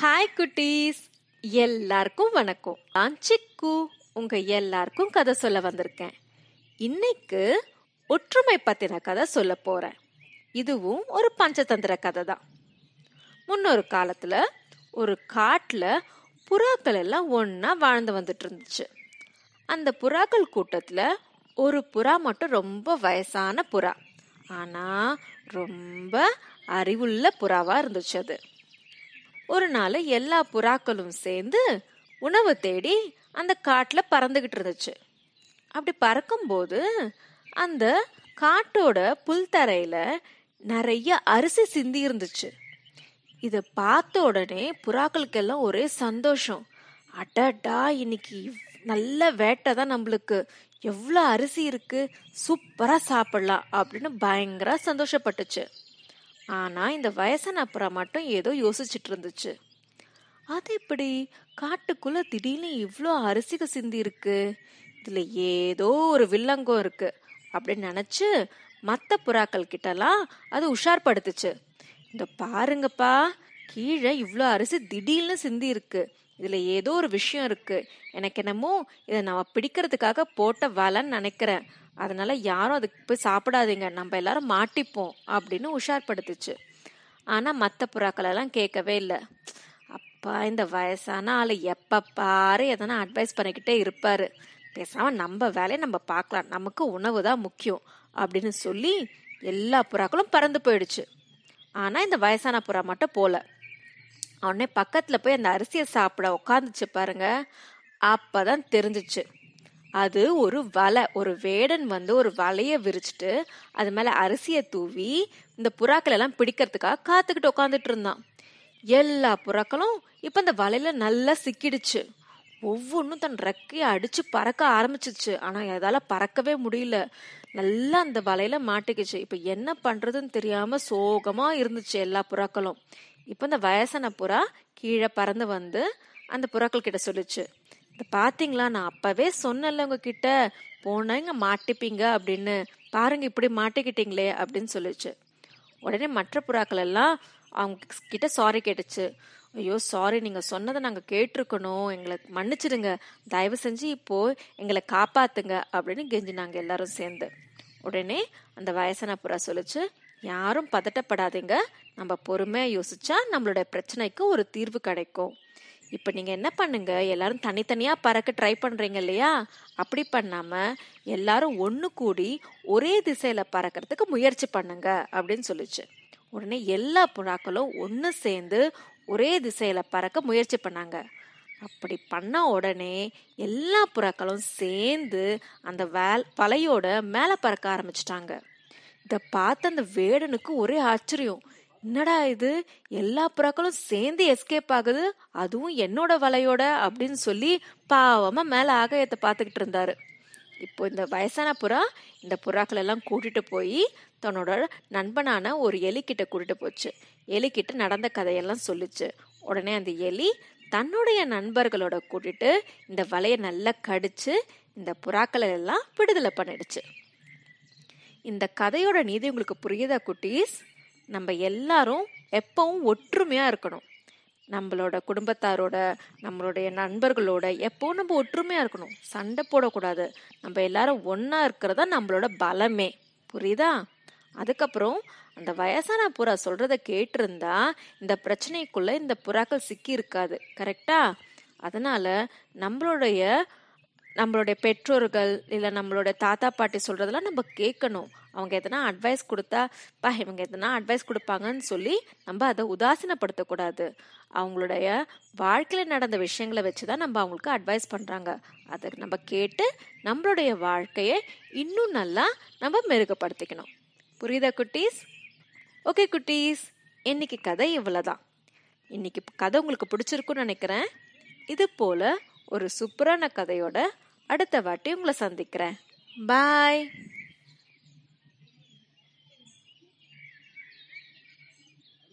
Hi குட்டீஸ். எல்லாருக்கும் வணக்கம். நான் சிக்கு. உங்க எல்லாருக்கும் கதை சொல்ல வந்திருக்கேன். இன்னைக்கு ஒற்றுமை பத்தின கதை சொல்ல போறேன். இதுவும் ஒரு பஞ்சதந்திர கதை தான். முன்னொரு காலத்துல ஒரு காட்டுல புறாக்கள் எல்லாம் ஒன்னா வாழ்ந்து வந்துட்டு இருந்துச்சு. அந்த புறாக்கள் கூட்டத்துல ஒரு புறா மட்டும் ரொம்ப வயசான புறா. ஆனா ரொம்ப அறிவுள்ள புறாவா இருந்துச்சு அது. ஒரு நாள் எல்லா புறாக்களும் சேர்ந்து உணவு தேடி அந்த காட்டுல பறந்துகிட்டு இருந்துச்சு. அப்படி பறக்கும்போது அந்த காட்டோட புல்தரையில நிறைய அரிசி சிந்தி இருந்துச்சு. இதை பார்த்த உடனே புறாக்களுக்கெல்லாம் ஒரே சந்தோஷம். அடடா இன்னைக்கு நல்ல வேட்டை தான் நம்மளுக்கு. எவ்வளோ அரிசி இருக்கு சூப்பராக சாப்பிடலாம் அப்படின்னு பயங்கர சந்தோஷப்பட்டுச்சு. ஆனா இந்த வயசான புறா மட்டும் ஏதோ யோசிச்சுட்டு இருந்துச்சு அது எப்படி? காட்டுக்குள்ள திடீர்னு இவ்வளோ அரிசிக்கு சிந்தி இருக்கு. இதுல ஏதோ ஒரு வில்லங்கம் இருக்கு. அப்படின்னு நினைச்சு மற்ற புறாக்கள் கிட்டலாம் அது உஷார்படுத்துச்சு. இந்த பாருங்கப்பா கீழே இவ்வளோ அரிசி திடீர்னு சிந்தி இருக்கு. இதுல ஏதோ ஒரு விஷயம் இருக்கு. எனக்கு என்னமோ இதை நம்ம பிடிக்கிறதுக்காக போட்ட வலைன்னு நினைக்கிறேன். அதனால யாரும் அதுக்கு போய் சாப்பிடாதீங்க நம்ம எல்லாரும் மாட்டிப்போம் அப்படின்னு உஷார்படுத்துச்சு. ஆனால் மற்ற புறாக்கள் எல்லாம் கேட்கவே இல்லை. அப்பா இந்த வயசான ஆள் எப்போ பாரு எதனா அட்வைஸ் பண்ணிக்கிட்டே இருப்பாரு. பேசாமல் நம்ம வேலையை நம்ம பார்க்கலாம். நமக்கு உணவு தான் முக்கியம் அப்படின்னு சொல்லி எல்லா புறாக்களும் பறந்து போயிடுச்சு. ஆனால் இந்த வயசான புறா மட்டும் போல. உடனே பக்கத்தில் போய் அந்த அரிசியை சாப்பிட உட்காந்துச்சு பாருங்க. அப்பதான் தெரிஞ்சுச்சு. அது ஒரு வலை ஒரு வேடன் வந்து ஒரு வலைய விரிச்சிட்டு அது மேல அரிசியை தூவி இந்த புறாக்கள் எல்லாம் பிடிக்கிறதுக்காக காத்துக்கிட்டு உட்காந்துட்டு இருந்தான். எல்லா புறாக்களும் இப்ப இந்த வலையில நல்லா சிக்கிடுச்சு. ஒவ்வொன்றும் தன் ரெக்கையை அடிச்சு பறக்க ஆரம்பிச்சிச்சு. ஆனா எதால பறக்கவே முடியல. நல்லா அந்த வலையில மாட்டிக்கிச்சு. இப்ப என்ன பண்றதுன்னு தெரியாம சோகமா இருந்துச்சு எல்லா புறாக்களும். இப்ப இந்த வயசான புறா கீழே பறந்து வந்து அந்த புறாக்கள் கிட்ட சொல்லுச்சு. பாத்தீங்களா? நான் அப்பவே சொன்னேன்ல உங்ககிட்ட போனா இங்க மாட்டிப்பீங்க அப்படின்னு. பாருங்க இப்படி மாட்டிக்கிட்டீங்களே அப்படின்னு சொல்லிச்சு. உடனே மற்ற புறாக்கள் எல்லாம் அவங்க கிட்ட சாரி கேட்டுச்சு. ஐயோ சாரி நீங்க சொன்னதை நாங்க கேட்டிருக்கணும். எங்களை மன்னிச்சிடுங்க. தயவு செஞ்சு இப்போ எங்களை காப்பாத்துங்க அப்படின்னு கெஞ்சினாங்க எல்லாரும் சேர்ந்து. உடனே அந்த வயசான புறா சொல்லிச்சு யாரும் பதட்டப்படாதீங்க. நம்ம பொறுமையா யோசிச்சா நம்மளோட பிரச்சனைக்கு ஒரு தீர்வு கிடைக்கும். இப்ப நீங்க என்ன பண்ணுங்க? எல்லாரும் தனித்தனியா பறக்க ட்ரை பண்றீங்க இல்லையா? அப்படி பண்ணாம எல்லாரும் ஒண்ணு கூடி ஒரே திசையில பறக்கிறதுக்கு முயற்சி பண்ணுங்க அப்படின்னு சொல்லிச்சு. உடனே எல்லா புறாக்களும் ஒன்று சேர்ந்து ஒரே திசையில பறக்க முயற்சி பண்ணாங்க. அப்படி பண்ண உடனே எல்லா புறாக்களும் சேர்ந்து அந்த வேல் வலையோட மேலே பறக்க ஆரம்பிச்சிட்டாங்க. இதை பார்த்த அந்த வேடனுக்கு ஒரே ஆச்சரியம். என்னடா இது? எல்லா புறாக்களும் சேர்ந்து எஸ்கேப் ஆகுது. அதுவும் என்னோட வலையோட அப்படின்னு சொல்லி பாவமா மேல ஆகாயத்தை பார்த்துக்கிட்டு இருந்தாரு. இப்போ இந்த வயசான புறா இந்த புறாக்கள் எல்லாம் கூட்டிட்டு போய் தன்னோட நண்பனான ஒரு எலிக்கிட்ட கூட்டிட்டு போச்சு. எலிக்கிட்ட நடந்த கதையெல்லாம் சொல்லிச்சு. உடனே அந்த எலி தன்னுடைய நண்பர்களோட கூட்டிட்டு இந்த வலையை நல்லா கடிச்சு இந்த புறாக்களை எல்லாம் விடுதலை பண்ணிடுச்சு. இந்த கதையோட நீதி உங்களுக்கு புரியுதா குட்டீஸ்? நம்ம எல்லாரும் எப்பவும் ஒற்றுமையா இருக்கணும். நம்மளோட குடும்பத்தாரோட நம்மளுடைய நண்பர்களோட எப்பவும் நம்ம ஒற்றுமையா இருக்கணும். சண்டை போடக்கூடாது. நம்ம எல்லாரும் ஒன்னா இருக்கிறதா நம்மளோட பலமே. புரியுதா? அதுக்கப்புறம் அந்த வயசான புறா சொல்றத கேட்டிருந்தா இந்த பிரச்சனைக்குள்ள இந்த புறாக்கள் சிக்கி இருக்காது. கரெக்டா அதனால நம்மளுடைய நம்மளுடைய பெற்றோர்கள் இல்லை நம்மளுடைய தாத்தா பாட்டி சொல்றதெல்லாம் நம்ம கேட்கணும். அவங்க எதனா அட்வைஸ் கொடுத்தா பா இவங்க எதனா அட்வைஸ் கொடுப்பாங்கன்னு சொல்லி நம்ம அதை உதாசீனப்படுத்தக்கூடாது. அவங்களுடைய வாழ்க்கையில் நடந்த விஷயங்களை வச்சு தான் நம்ம அவங்களுக்கு அட்வைஸ் பண்ணுறாங்க அதை நம்ம கேட்டு நம்மளுடைய வாழ்க்கையை இன்னும் நல்லா நம்ம மெருகப்படுத்திக்கணும் புரியுதா குட்டீஸ்? ஓகே குட்டீஸ். இன்னைக்கு கதை இவ்வளோதான் இன்னைக்கு கதை உங்களுக்கு பிடிச்சிருக்குன்னு நினைக்கிறேன். இது போல ஒரு சூப்பரான கதையோட அடுத்த வாட்டி உங்களை சந்திக்கிறேன். பாய்